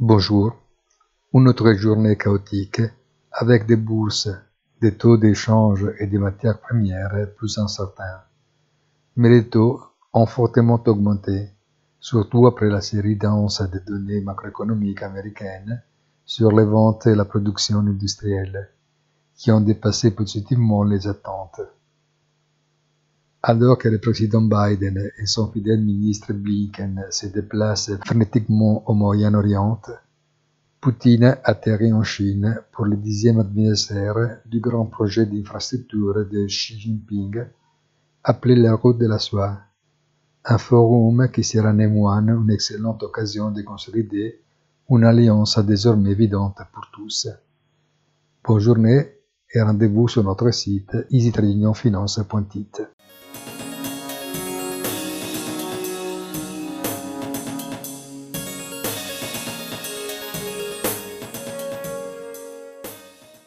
Bonjour. Une autre journée chaotique avec des bourses, des taux d'échange et des matières premières plus incertains. Mais les taux ont fortement augmenté, surtout après la série d'annonces des données macroéconomiques américaines sur les ventes et la production industrielle, qui ont dépassé positivement les attentes. Alors que le président Biden et son fidèle ministre Blinken se déplacent frénétiquement au Moyen-Orient, Poutine atterrit en Chine pour le dixième anniversaire du grand projet d'infrastructure de Xi Jinping, appelé la Route de la Soie, un forum qui sera néanmoins une excellente occasion de consolider une alliance désormais évidente pour tous. Bonne journée et rendez-vous sur notre site easytradingfinance.it.